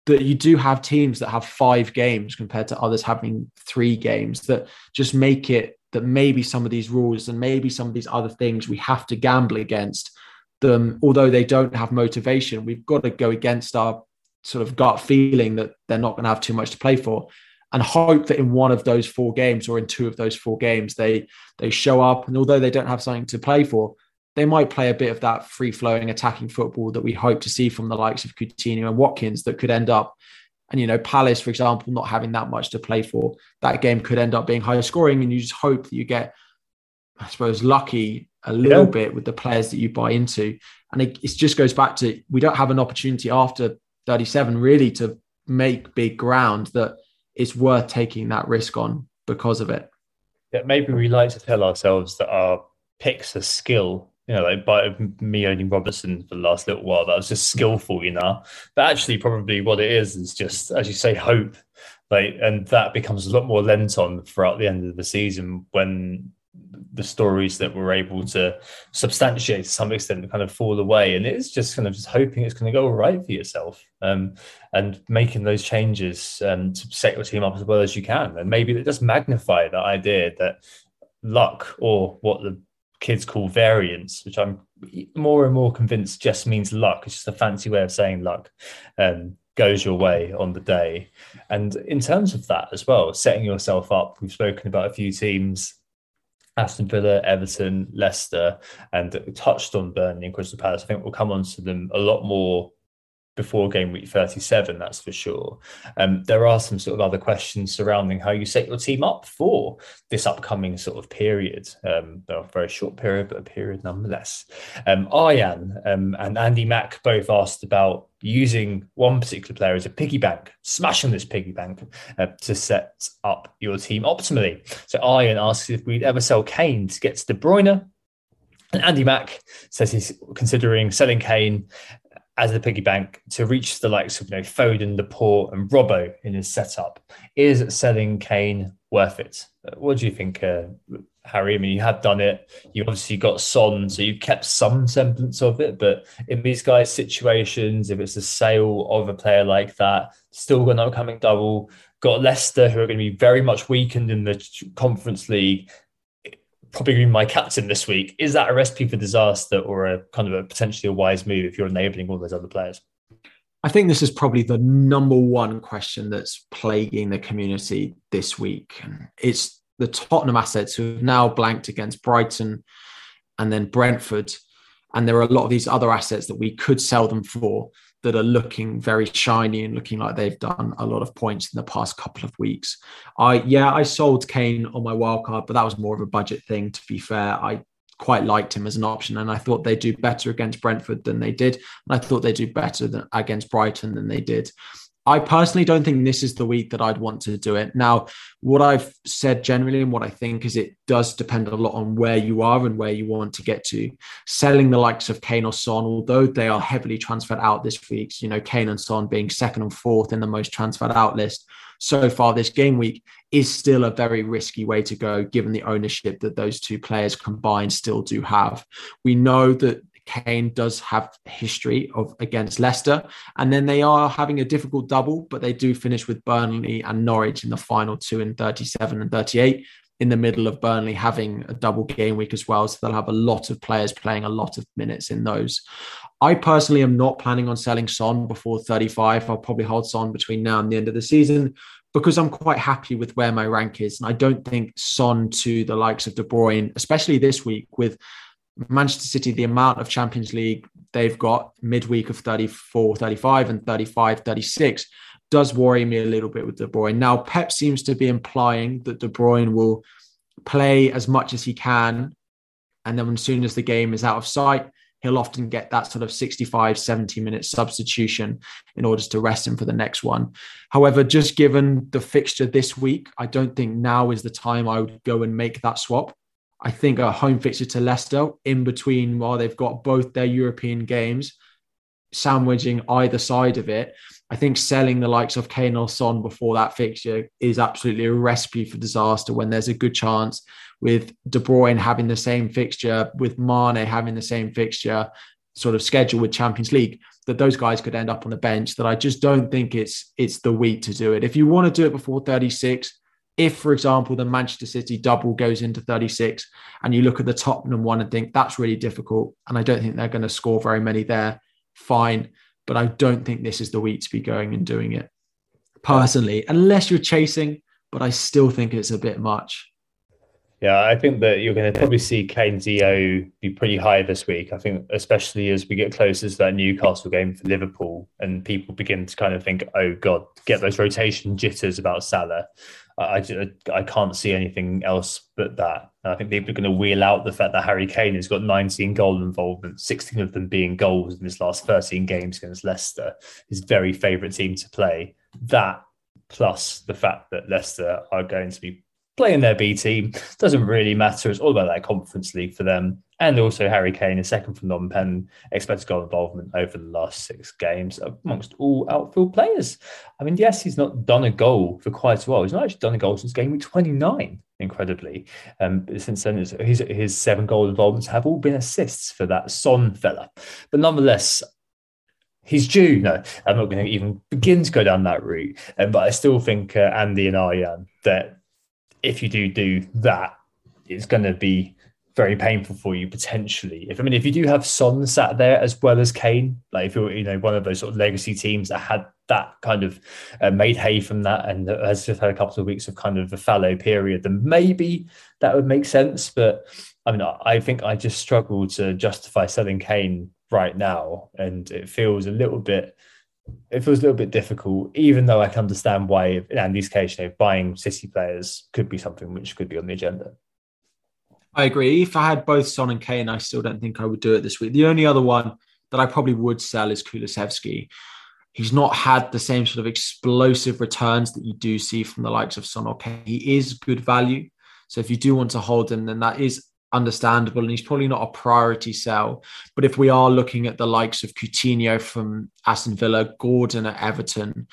That you do have teams that have five games compared to others having three games that just make it that maybe some of these rules and maybe some of these other things we have to gamble against them, although they don't have motivation. We've got to go against our sort of gut feeling that they're not going to have too much to play for and hope that in one of those four games or in two of those four games they they show up and although they don't have something to play for they might play a bit of that free flowing attacking football that we hope to see from the likes of Coutinho and Watkins that could end up and you know Palace for example not having that much to play for that game could end up being high scoring and you just hope that you get I suppose lucky a little yeah. bit with the players that you buy into and it, it just goes back to we don't have an opportunity after 37 really to make big ground that it's worth taking that risk on because of it. Yeah, maybe we like to tell ourselves that our picks are skill. You know, like by me owning Robertson for the last little while, that was just skillful, you know. But actually, probably what it is is just, as you say, hope. Like, and that becomes a lot more lent on throughout the end of the season when the stories that we're able to substantiate to some extent kind of fall away and it's just kind of just hoping it's going to go all right for yourself um, and making those changes um, to set your team up as well as you can and maybe that just magnify that idea that luck or what the kids call variance which i'm more and more convinced just means luck it's just a fancy way of saying luck um, goes your way on the day and in terms of that as well setting yourself up we've spoken about a few teams Aston Villa, Everton, Leicester, and touched on Burnley and Crystal Palace. I think we'll come on to them a lot more before game week 37, that's for sure. Um, there are some sort of other questions surrounding how you set your team up for this upcoming sort of period. Um, a very short period, but a period nonetheless. Um, um, and Andy Mack both asked about using one particular player as a piggy bank, smashing this piggy bank uh, to set up your team optimally. So Aryan asks if we'd ever sell Kane to get to De Bruyne. And Andy Mack says he's considering selling Kane as the piggy bank to reach the likes of you know Foden, Laporte, and Robbo in his setup. Is selling Kane worth it? What do you think, uh, Harry? I mean, you have done it. You obviously got Son, so you've kept some semblance of it. But in these guys' situations, if it's a sale of a player like that, still got an upcoming double, got Leicester, who are going to be very much weakened in the Conference League probably be my captain this week. Is that a recipe for disaster or a kind of a potentially a wise move if you're enabling all those other players? I think this is probably the number one question that's plaguing the community this week. It's the Tottenham assets who have now blanked against Brighton and then Brentford. And there are a lot of these other assets that we could sell them for that are looking very shiny and looking like they've done a lot of points in the past couple of weeks. I yeah, I sold Kane on my wild card, but that was more of a budget thing. To be fair, I quite liked him as an option, and I thought they'd do better against Brentford than they did, and I thought they'd do better than against Brighton than they did. I personally don't think this is the week that I'd want to do it. Now, what I've said generally and what I think is it does depend a lot on where you are and where you want to get to. Selling the likes of Kane or Son, although they are heavily transferred out this week, you know, Kane and Son being second and fourth in the most transferred out list so far this game week is still a very risky way to go given the ownership that those two players combined still do have. We know that Kane does have history of against Leicester, and then they are having a difficult double, but they do finish with Burnley and Norwich in the final two in 37 and 38 in the middle of Burnley having a double game week as well. So they'll have a lot of players playing a lot of minutes in those. I personally am not planning on selling Son before 35. I'll probably hold Son between now and the end of the season because I'm quite happy with where my rank is. And I don't think Son to the likes of De Bruyne, especially this week with Manchester City, the amount of Champions League they've got midweek of 34, 35 and 35, 36 does worry me a little bit with De Bruyne. Now, Pep seems to be implying that De Bruyne will play as much as he can. And then as soon as the game is out of sight, he'll often get that sort of 65, 70 minute substitution in order to rest him for the next one. However, just given the fixture this week, I don't think now is the time I would go and make that swap. I think a home fixture to Leicester in between while they've got both their European games, sandwiching either side of it. I think selling the likes of Kane or Son before that fixture is absolutely a recipe for disaster when there's a good chance with De Bruyne having the same fixture, with Mane having the same fixture sort of schedule with Champions League, that those guys could end up on the bench. That I just don't think it's it's the week to do it. If you want to do it before 36, if, for example, the Manchester City double goes into 36 and you look at the Tottenham one and think that's really difficult, and I don't think they're going to score very many there, fine but I don't think this is the week to be going and doing it personally, unless you're chasing. But I still think it's a bit much. Yeah, I think that you're going to probably see Kane's EO be pretty high this week. I think, especially as we get closer to that Newcastle game for Liverpool, and people begin to kind of think, "Oh God, get those rotation jitters about Salah." I, I, I can't see anything else but that. And I think people are going to wheel out the fact that Harry Kane has got 19 goal involvement, 16 of them being goals in his last 13 games against Leicester, his very favourite team to play. That plus the fact that Leicester are going to be playing their B team doesn't really matter. It's all about that Conference League for them and also Harry Kane is second from non-pen expected goal involvement over the last six games amongst all outfield players. I mean, yes, he's not done a goal for quite a while. He's not actually done a goal since game week 29, incredibly. Um, since then, his, his seven goal involvements have all been assists for that Son fella. But nonetheless, he's due. No, I'm not going to even begin to go down that route. Um, but I still think uh, Andy and I, Arjan that if you do do that, it's going to be very painful for you potentially. If I mean, if you do have Son sat there as well as Kane, like if you're you know one of those sort of legacy teams that had that kind of uh, made hay from that and has just had a couple of weeks of kind of a fallow period, then maybe that would make sense. But I mean, I think I just struggle to justify selling Kane right now, and it feels a little bit. It feels a little bit difficult, even though I can understand why, in Andy's case, you know, buying City players could be something which could be on the agenda. I agree. If I had both Son and Kane, I still don't think I would do it this week. The only other one that I probably would sell is Kulusevski. He's not had the same sort of explosive returns that you do see from the likes of Son or Kane. He is good value. So if you do want to hold him, then that is understandable. And he's probably not a priority sell. But if we are looking at the likes of Coutinho from Aston Villa, Gordon at Everton,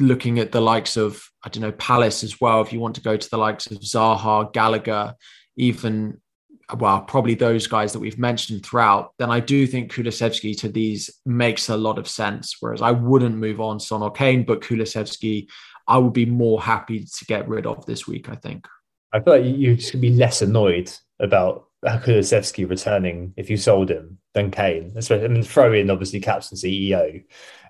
looking at the likes of, I don't know, Palace as well, if you want to go to the likes of Zaha, Gallagher, even well, probably those guys that we've mentioned throughout, then I do think Kulusevski to these makes a lot of sense. Whereas I wouldn't move on Son or Kane, but Kulusevski, I would be more happy to get rid of this week, I think. I feel like you'd just be less annoyed about Kulusevski returning if you sold him than Kane. Especially, I mean, throw in obviously captain CEO,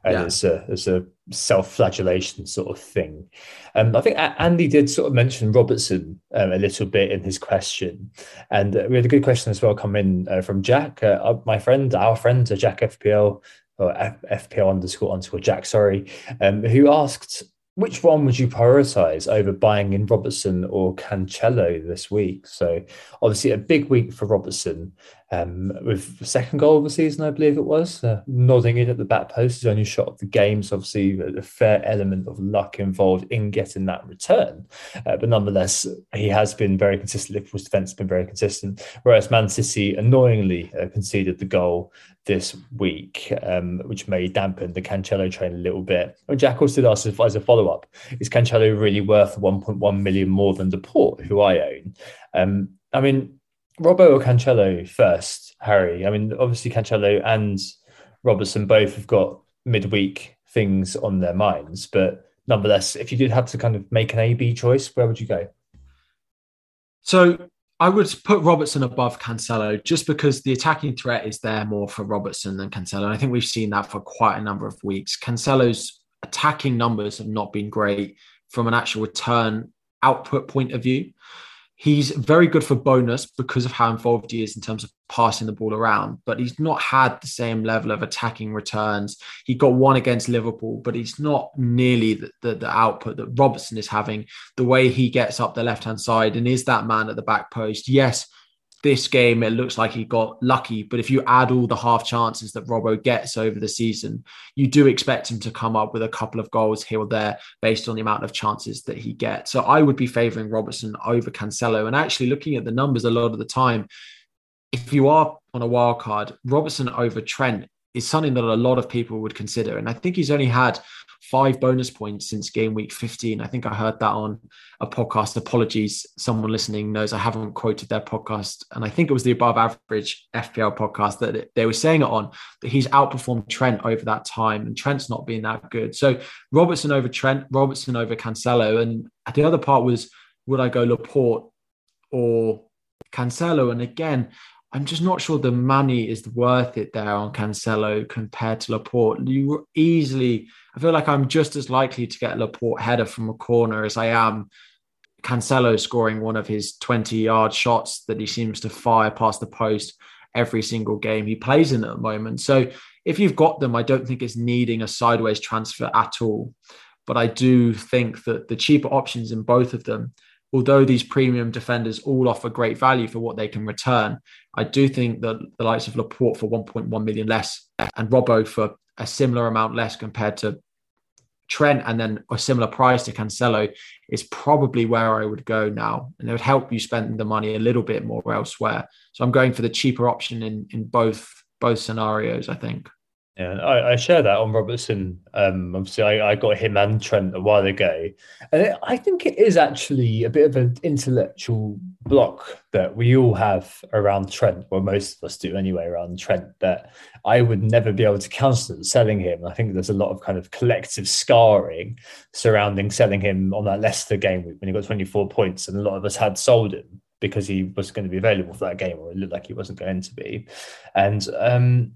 and yeah. it's a it's a self-flagellation sort of thing. Um, I think Andy did sort of mention Robertson um, a little bit in his question, and uh, we had a good question as well come in uh, from Jack, uh, uh my friend, our friend, uh, Jack FPL or F- FPL underscore underscore Jack, sorry, um, who asked which one would you prioritize over buying in Robertson or Cancelo this week? So obviously a big week for Robertson um, with the second goal of the season, I believe it was, uh, nodding in at the back post, his only shot of the game. So obviously a fair element of luck involved in getting that return. Uh, but nonetheless, he has been very consistent. Liverpool's defence has been very consistent, whereas Man City annoyingly uh, conceded the goal this week, um, which may dampen the Cancelo train a little bit. And Jack also did ask as a follow up: Is Cancelo really worth 1.1 million more than Laporte, who I own? Um, I mean, Robbo or Cancelo first, Harry? I mean, obviously Cancelo and Robertson both have got midweek things on their minds, but nonetheless, if you did have to kind of make an A B choice, where would you go? So I would put Robertson above Cancelo just because the attacking threat is there more for Robertson than Cancelo. I think we've seen that for quite a number of weeks. Cancelo's attacking numbers have not been great from an actual return output point of view. He's very good for bonus because of how involved he is in terms of passing the ball around, but he's not had the same level of attacking returns. He got one against Liverpool, but he's not nearly the, the, the output that Robertson is having. The way he gets up the left hand side and is that man at the back post. Yes, this game, it looks like he got lucky. But if you add all the half chances that Robbo gets over the season, you do expect him to come up with a couple of goals here or there based on the amount of chances that he gets. So I would be favouring Robertson over Cancelo. And actually, looking at the numbers a lot of the time, if you are on a wild card, Robertson over Trent is something that a lot of people would consider. And I think he's only had five bonus points since game week 15. I think I heard that on a podcast. Apologies, someone listening knows I haven't quoted their podcast. And I think it was the above average FPL podcast that they were saying it on, that he's outperformed Trent over that time. And Trent's not being that good. So Robertson over Trent, Robertson over Cancelo. And the other part was, would I go Laporte or Cancelo? And again, I'm just not sure the money is worth it there on Cancelo compared to Laporte. You easily, I feel like I'm just as likely to get a Laporte header from a corner as I am Cancelo scoring one of his 20 yard shots that he seems to fire past the post every single game he plays in at the moment. So if you've got them, I don't think it's needing a sideways transfer at all. But I do think that the cheaper options in both of them although these premium defenders all offer great value for what they can return, I do think that the likes of Laporte for 1.1 million less and Robbo for a similar amount less compared to Trent and then a similar price to Cancelo is probably where I would go now. And it would help you spend the money a little bit more elsewhere. So I'm going for the cheaper option in in both both scenarios, I think. Yeah, I, I, share that on Robertson. Um, obviously, I, I, got him and Trent a while ago, and it, I think it is actually a bit of an intellectual block that we all have around Trent, or most of us do anyway, around Trent. That I would never be able to counsel selling him. I think there's a lot of kind of collective scarring surrounding selling him on that Leicester game when he got 24 points, and a lot of us had sold him because he was going to be available for that game, or it looked like he wasn't going to be, and. um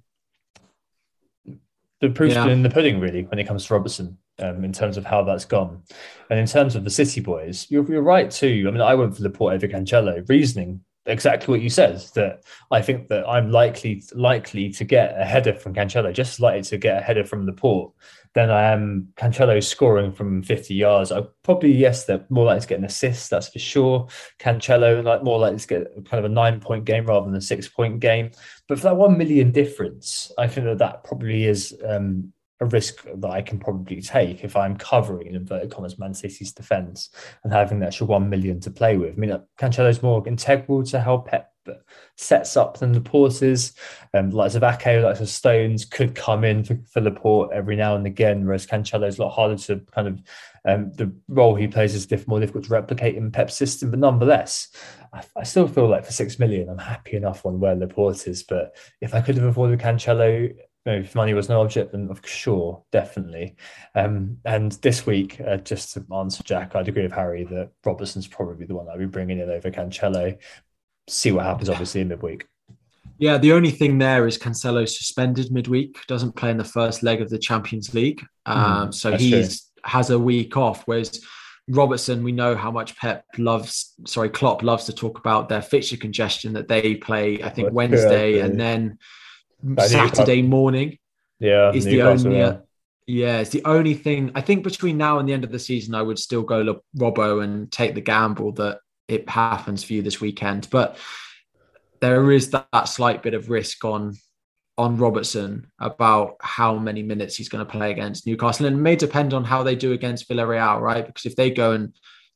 the proof's yeah. in the pudding, really, when it comes to Robertson, um, in terms of how that's gone. And in terms of the City boys, you're, you're right too. I mean, I went for Laporte over Cancelo, reasoning exactly what you said that I think that I'm likely likely to get a header from Cancelo, just as likely to get a header from Laporte than I am Cancelo scoring from 50 yards. I probably yes, they're more likely to get an assist, that's for sure. Cancelo like more likely to get kind of a nine point game rather than a six point game. But for that one million difference, I think that that probably is um, a risk that I can probably take if I'm covering in inverted commas Man City's defence and having the extra one million to play with. I mean, Cancelo's more integral to how Pep sets up than Laporte is. Um, like Zavake, of Stones could come in for, for Laporte every now and again, whereas Cancelo's a lot harder to kind of um, the role he plays is diff- more difficult to replicate in Pep's system. But nonetheless, I, I, still feel like for six million, I'm happy enough on where Laporte is. But if I could have avoided Cancelo if money was no object, then of sure, definitely. Um, and this week, uh, just to answer Jack, I'd agree with Harry that Robertson's probably the one I'd be bringing in over Cancelo. See what happens, obviously, in midweek. Yeah, the only thing there is Cancelo suspended midweek, doesn't play in the first leg of the Champions League. Hmm, um, mm, so he has a week off, whereas Robertson, we know how much Pep loves, sorry, Klopp loves to talk about their fixture congestion that they play, I think, Wednesday and then Saturday morning. Yeah, is the only. Uh, yeah, it's the only thing I think between now and the end of the season, I would still go Robbo and take the gamble that it happens for you this weekend. But there is that, that slight bit of risk on on Robertson about how many minutes he's going to play against Newcastle, and it may depend on how they do against Villarreal, right? Because if they go and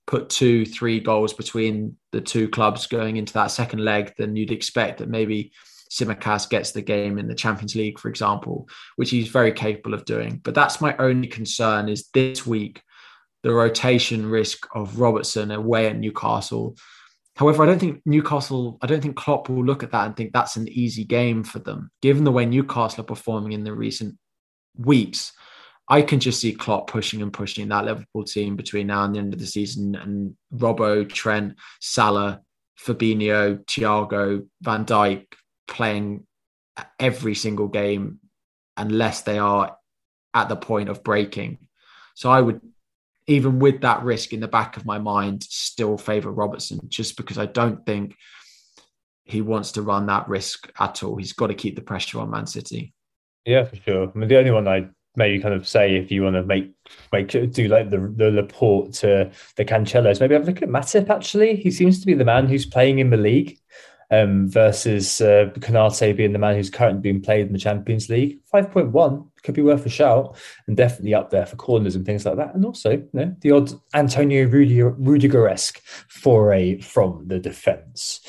put two, three goals between the two clubs going into that second leg, then you'd expect that maybe Tsimikas gets the game in the Champions League, for example, which he's very capable of doing. But that's my only concern is this week, the rotation risk of Robertson away at Newcastle. However, I don't think Newcastle, I don't think Klopp will look at that and think that's an easy game for them. Given the way Newcastle are performing in the recent weeks, I can just see Klopp pushing and pushing that Liverpool team between now and the end of the season. And Robbo, Trent, Salah, Fabinho, Thiago, Van Dijk playing every single game unless they are at the point of breaking. So I would, even with that risk in the back of my mind, still favour Robertson just because I don't think he wants to run that risk at all. He's got to keep the pressure on Man City. Yeah, for sure. I mean, the only one I maybe kind of say if you want to make make do like the the Laporte to the Cancelos, maybe have a look at Matip. Actually, he seems to be the man who's playing in the league um, versus uh, Konate being the man who's currently being played in the Champions League. 5.1 could be worth a shout and definitely up there for corners and things like that. And also, you know, the odd Antonio Rudiger esque foray from the defence.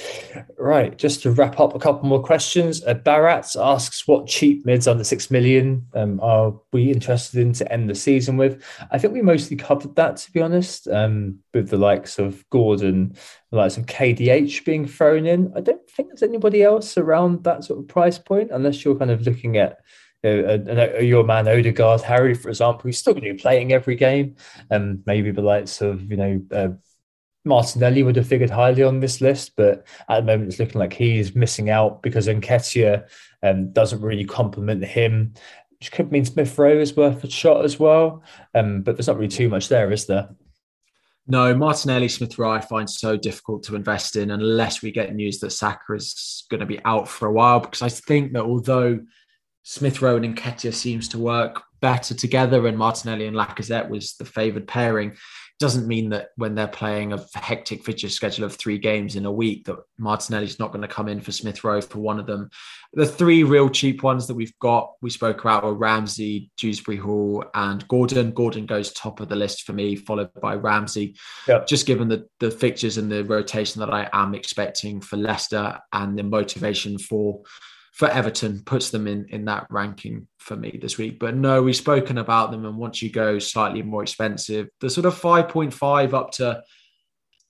Right, just to wrap up a couple more questions. Uh, asks what cheap mids under 6 million um, are we interested in to end the season with? I think we mostly covered that, to be honest, um, with the likes of Gordon, the likes of KDH being thrown in. I don't think there's anybody else around that sort of price point, unless you're kind of looking at uh, your man Odegaard, Harry, for example, he's still going to be playing every game, and maybe the likes of you know uh, Martinelli would have figured highly on this list, but at the moment it's looking like he's missing out because Nketiah um, doesn't really complement him, which could mean Smith Rowe is worth a shot as well. Um, but there's not really too much there, is there? No, Martinelli, Smith Rowe, I find so difficult to invest in unless we get news that Saka is going to be out for a while. Because I think that although Smith Rowe and Nketiah seems to work better together, and Martinelli and Lacazette was the favoured pairing. Doesn't mean that when they're playing a hectic fixture schedule of three games in a week, that Martinelli's not going to come in for Smith Rowe for one of them. The three real cheap ones that we've got, we spoke about, were Ramsey, Dewsbury Hall, and Gordon. Gordon goes top of the list for me, followed by Ramsey. Yep. Just given the, the fixtures and the rotation that I am expecting for Leicester and the motivation for for Everton puts them in in that ranking for me this week. But no, we've spoken about them, and once you go slightly more expensive, the sort of five point five up to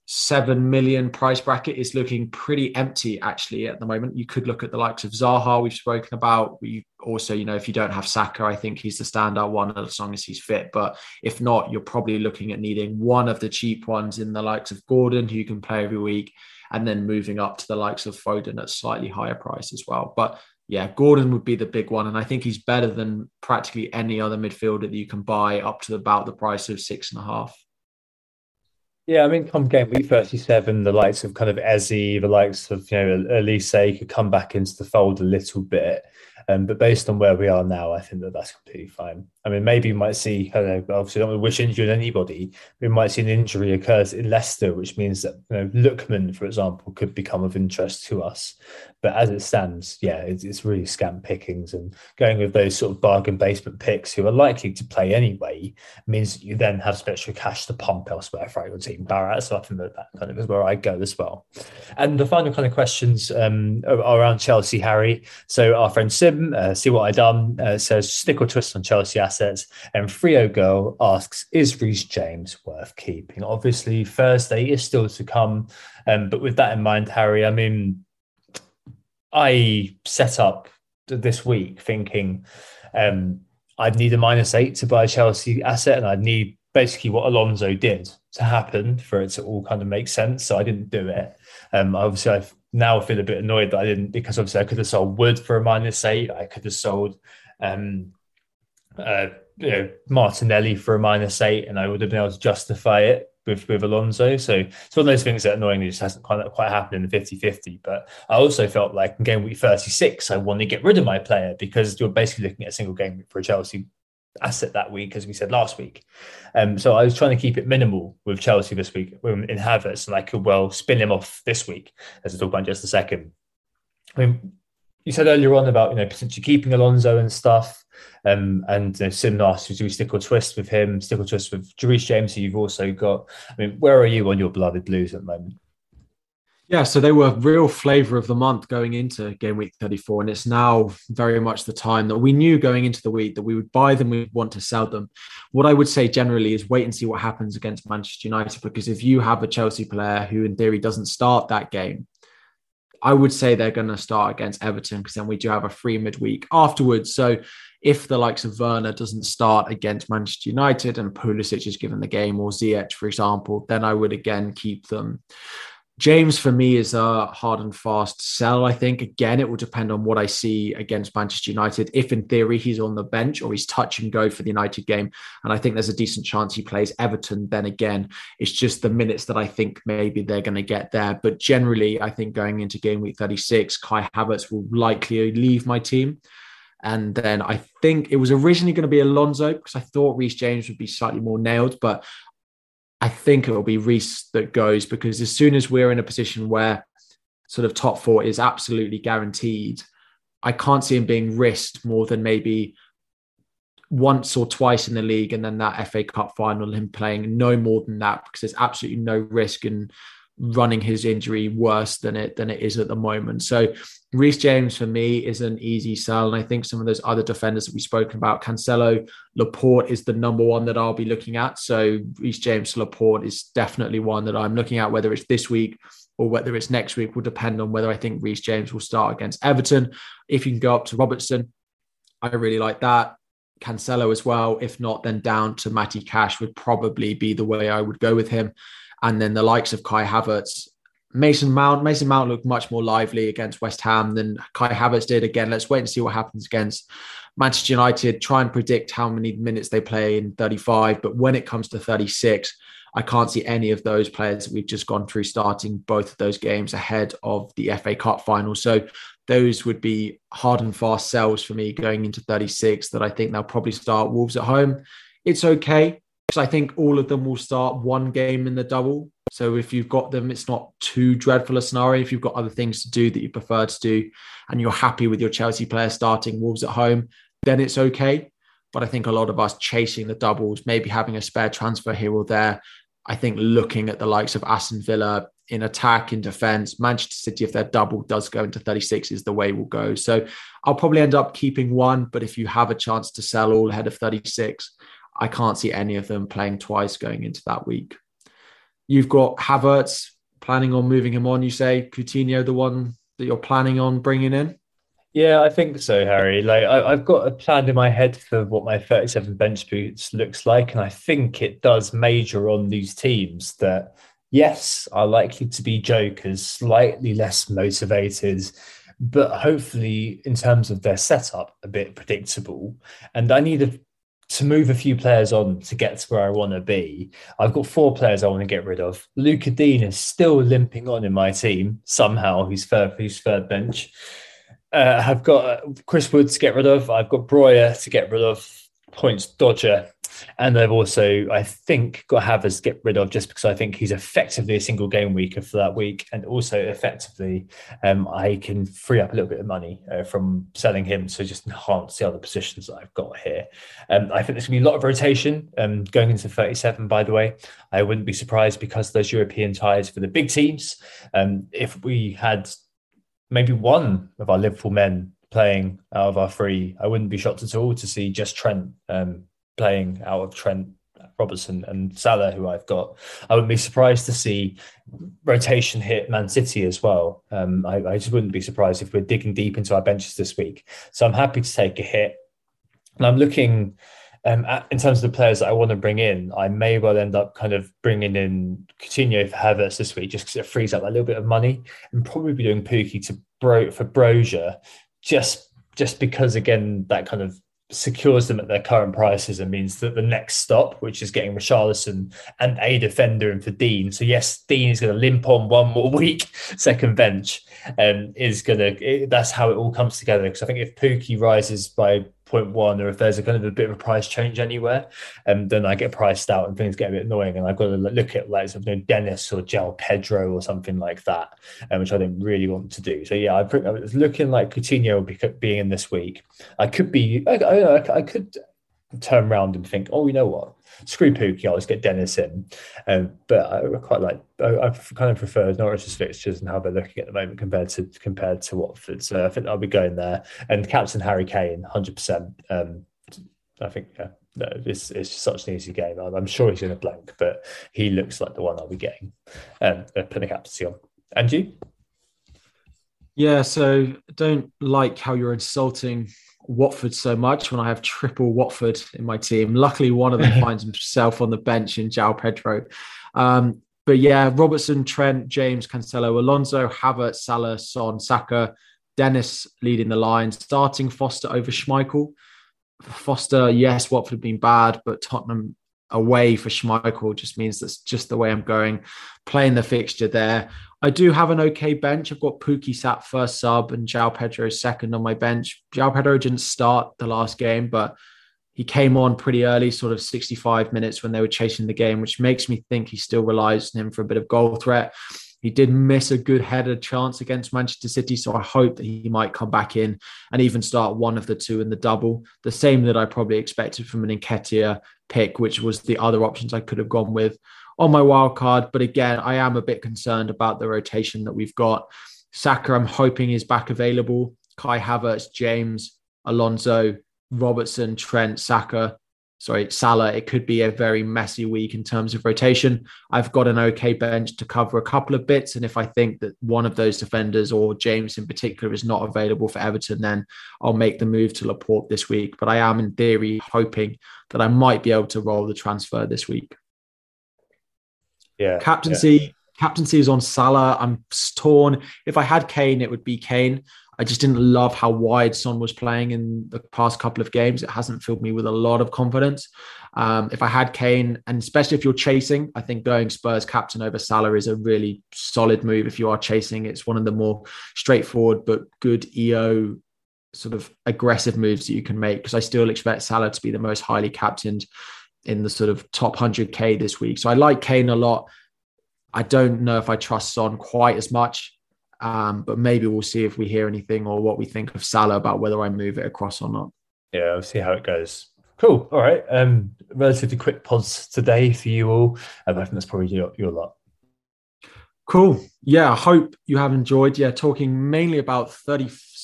seven million price bracket is looking pretty empty actually at the moment. You could look at the likes of Zaha we've spoken about. We also, you know, if you don't have Saka, I think he's the standout one as long as he's fit. But if not, you're probably looking at needing one of the cheap ones in the likes of Gordon, who you can play every week, and then moving up to the likes of Foden at slightly higher price as well. But yeah, Gordon would be the big one, and I think he's better than practically any other midfielder that you can buy up to about the price of six and a half. Yeah, I mean, come game week 37, the likes of kind of Eze, the likes of, you know, Olise could come back into the fold a little bit. Um, but based on where we are now, I think that that's completely fine. I mean, maybe we might see, I don't know, obviously, don't wish injury on anybody. We might see an injury occurs in Leicester, which means that, you know, Lookman, for example, could become of interest to us. But as it stands, yeah, it's, it's really scant pickings. And going with those sort of bargain basement picks who are likely to play anyway means you then have some extra cash to pump elsewhere for your team. Barat, so I think that, that kind of is where I go as well. And the final kind of questions um, are around Chelsea, Harry. So our friend Sim uh, see what I done uh, says stick or twist on Chelsea assets, and Frio Girl asks is Reece James worth keeping? Obviously, Thursday is still to come, um, but with that in mind, Harry, I mean, I set up this week thinking um, I'd need a minus eight to buy a Chelsea asset, and I'd need basically what Alonso did to happen for it to all kind of make sense. So I didn't do it. Um, obviously, I've now feel a bit annoyed that I didn't because obviously I could have sold Wood for a minus eight. I could have sold um, uh, you know, Martinelli for a minus eight, and I would have been able to justify it with with Alonso. So it's one of those things that annoyingly just hasn't quite, quite happened in the 50-50. But I also felt like in game week 36, I want to get rid of my player because you're basically looking at a single game for a Chelsea asset that week, as we said last week. Um, so I was trying to keep it minimal with Chelsea this week in Havertz, and I could well spin him off this week, as we'll talk about in just a second. I mean, you said earlier on about you know potentially keeping Alonso and stuff, um, and you know, Sim asked, do we stick or twist with him, stick or twist with Reece James, who you've also got. I mean, where are you on your beloved Blues at the moment? Yeah, so they were real flavour of the month going into game week 34. And it's now very much the time that we knew going into the week that we would buy them, we'd want to sell them. What I would say generally is wait and see what happens against Manchester United, because if you have a Chelsea player who, in theory, doesn't start that game, I would say they're going to start against Everton because then we do have a free midweek afterwards. So if the likes of Werner doesn't start against Manchester United and Pulisic is given the game or Ziyech, for example, then I would again keep them. James for me is a hard and fast sell. I think again it will depend on what I see against Manchester United. If in theory he's on the bench or he's touch and go for the United game, and I think there's a decent chance he plays Everton, then again it's just the minutes that I think maybe they're going to get there. But generally, I think going into game week 36, Kai Havertz will likely leave my team. And then I think it was originally going to be Alonso because I thought Reece James would be slightly more nailed, but I think it will be Reece that goes because as soon as we're in a position where sort of top four is absolutely guaranteed, I can't see him being risked more than maybe once or twice in the league and then that FA Cup final, him playing no more than that because there's absolutely no risk. In running his injury worse than it than it is at the moment. So Reece James for me is an easy sell, and I think some of those other defenders that we've spoken about, Cancelo, Laporte is the number one that I'll be looking at. So Reece James, Laporte is definitely one that I'm looking at. Whether it's this week or whether it's next week will depend on whether I think Reece James will start against Everton. If you can go up to Robertson, I really like that. Cancelo as well. If not, then down to Matty Cash would probably be the way I would go with him. And then the likes of Kai Havertz, Mason Mount. Mason Mount looked much more lively against West Ham than Kai Havertz did. Again, let's wait and see what happens against Manchester United. Try and predict how many minutes they play in 35. But when it comes to 36, I can't see any of those players that we've just gone through starting both of those games ahead of the FA Cup final. So those would be hard and fast sells for me going into 36 that I think they'll probably start Wolves at home. It's okay because I think all of them will start one game in the double. So if you've got them, it's not too dreadful a scenario. If you've got other things to do that you prefer to do and you're happy with your Chelsea player starting Wolves at home, then it's okay. But I think a lot of us chasing the doubles, maybe having a spare transfer here or there, I think looking at the likes of Aston Villa in attack, in defense, Manchester City, if their double does go into 36, is the way we'll go. So I'll probably end up keeping one. But if you have a chance to sell all ahead of 36, I can't see any of them playing twice going into that week. You've got Havertz planning on moving him on. You say Coutinho, the one that you're planning on bringing in. Yeah, I think so, Harry. Like I, have got a plan in my head for what my 37 bench boost looks like, and I think it does major on these teams that yes are likely to be jokers, slightly less motivated, but hopefully in terms of their setup, a bit predictable. And I need a to move a few players on to get to where I want to be, I've got four players I want to get rid of. Lucas Digne is still limping on in my team somehow. He's third, he's third bench. Uh, I've got uh, Chris Wood to get rid of. I've got Broja to get rid of. Points Dodger and they've also, I think, got Havertz to get rid of just because I think he's effectively a single game weaker for that week. And also, effectively, um, I can free up a little bit of money uh, from selling him to just enhance the other positions that I've got here. Um, I think there's going to be a lot of rotation um, going into 37, by the way. I wouldn't be surprised because those European ties for the big teams. Um, if we had maybe one of our Liverpool men playing out of our three, I wouldn't be shocked at all to see just Trent um, playing out of Trent, Robertson, and Salah, who I've got. I wouldn't be surprised to see rotation hit Man City as well. Um, I, I, just wouldn't be surprised if we're digging deep into our benches this week. So I'm happy to take a hit. And I'm looking. Um, at, in terms of the players that I want to bring in, I may well end up kind of bringing in Coutinho for Havertz this week, just because it frees up a little bit of money, and probably be doing Pukki to Bro for Broja, just just because again that kind of secures them at their current prices and means that the next stop, which is getting Richarlison and a defender and for Digne. So yes, Digne is going to limp on one more [laughs] week, second bench, um, is going to. That's how it all comes together. Because I think if Pukki rises by 0.1 or if there's a kind of a bit of a price change anywhere, um, then I get priced out and things get a bit annoying. And I've got to look at like something Dennis or João Pedro or something like that, um, which I don't really want to do. So yeah, I was looking like Coutinho will be being in this week. I could be, I, I, I could turn around and think, oh, you know what, screw Pukki, I'll just get Dennis in. Um, but I quite like, I, I, kind of prefer Norwich's fixtures and how they're looking at the moment compared to compared to Watford. So I think I'll be going there. And captain Harry Kane, hundred percent. Um, I think yeah, no, it's it's such an easy game. I'm, I'm sure he's going to blank, but he looks like the one I'll be getting um, putting a captaincy on. And you? Yeah, so don't like how you're insulting Watford so much when I have triple Watford in my team. Luckily, one of them [laughs] finds himself on the bench in João Pedro. Um, but yeah, Robertson, Trent, James, Cancelo, Alonso, Havertz, Salah, Son, Saka, Dennis leading the line, starting Foster over Schmeichel. Foster, yes, Watford have been bad, but Tottenham away for Schmeichel just means that's just the way I'm going. Playing the fixture there. I do have an okay bench. I've got Pukki sat first sub and João Pedro second on my bench. João Pedro didn't start the last game, but he came on pretty early, sort of 65 minutes when they were chasing the game, which makes me think he still relies on him for a bit of goal threat. He did miss a good headed chance against Manchester City, so I hope that he might come back in and even start one of the two in the double. The same that I probably expected from an Nketiah pick, which was the other options I could have gone with on my wild card. But again, I am a bit concerned about the rotation that we've got. Saka, I'm hoping is back available. Kai Havertz, James, Alonso, Robertson, Trent, Saka sorry, Salah, it could be a very messy week in terms of rotation. I've got an okay bench to cover a couple of bits. And if I think that one of those defenders or James in particular is not available for Everton, then I'll make the move to Laporte this week. But I am in theory hoping that I might be able to roll the transfer this week. Yeah. Captaincy. Yeah. Captaincy is on Salah. I'm torn. If I had Kane, it would be Kane. I just didn't love how wide Son was playing in the past couple of games. It hasn't filled me with a lot of confidence. Um, if I had Kane, and especially if you're chasing, I think going Spurs captain over Salah is a really solid move. If you are chasing, it's one of the more straightforward but good EO sort of aggressive moves that you can make. Because I still expect Salah to be the most highly captained in the sort of top 100k this week. So I like Kane a lot. I don't know if I trust Son quite as much. Um, but maybe we'll see if we hear anything or what we think of Salah about whether I move it across or not. Yeah, we'll see how it goes. Cool. All right. Um, relatively quick pods today for you all. Um, I think that's probably your, your lot. Cool. Yeah, I hope you have enjoyed. Yeah, talking mainly about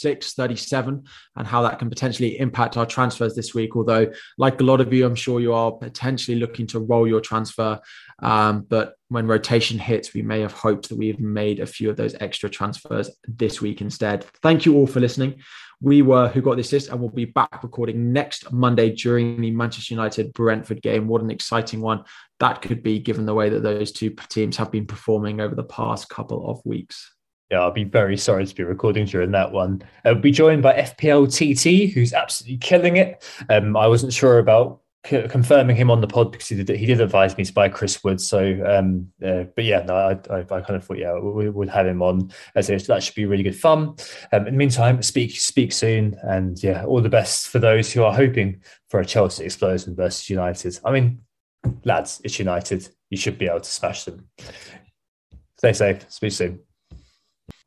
36, 37 and how that can potentially impact our transfers this week. Although, like a lot of you, I'm sure you are potentially looking to roll your transfer. Um, but when rotation hits, we may have hoped that we have made a few of those extra transfers this week instead. Thank you all for listening. We were Who Got the Assist, and we'll be back recording next Monday during the Manchester United Brentford game. What an exciting one that could be, given the way that those two teams have been performing over the past couple of weeks. Yeah, I'll be very sorry to be recording during that one. I'll uh, be joined by FPL TT, who's absolutely killing it. Um, I wasn't sure about c- confirming him on the pod because he did, he did advise me to buy Chris Wood. So, um, uh, but yeah, no, I, I, I, kind of thought, yeah, we, would have him on. As so that should be really good fun. Um, in the meantime, speak speak soon, and yeah, all the best for those who are hoping for a Chelsea explosion versus United. I mean, lads, it's United. You should be able to smash them. Stay safe. Speak soon.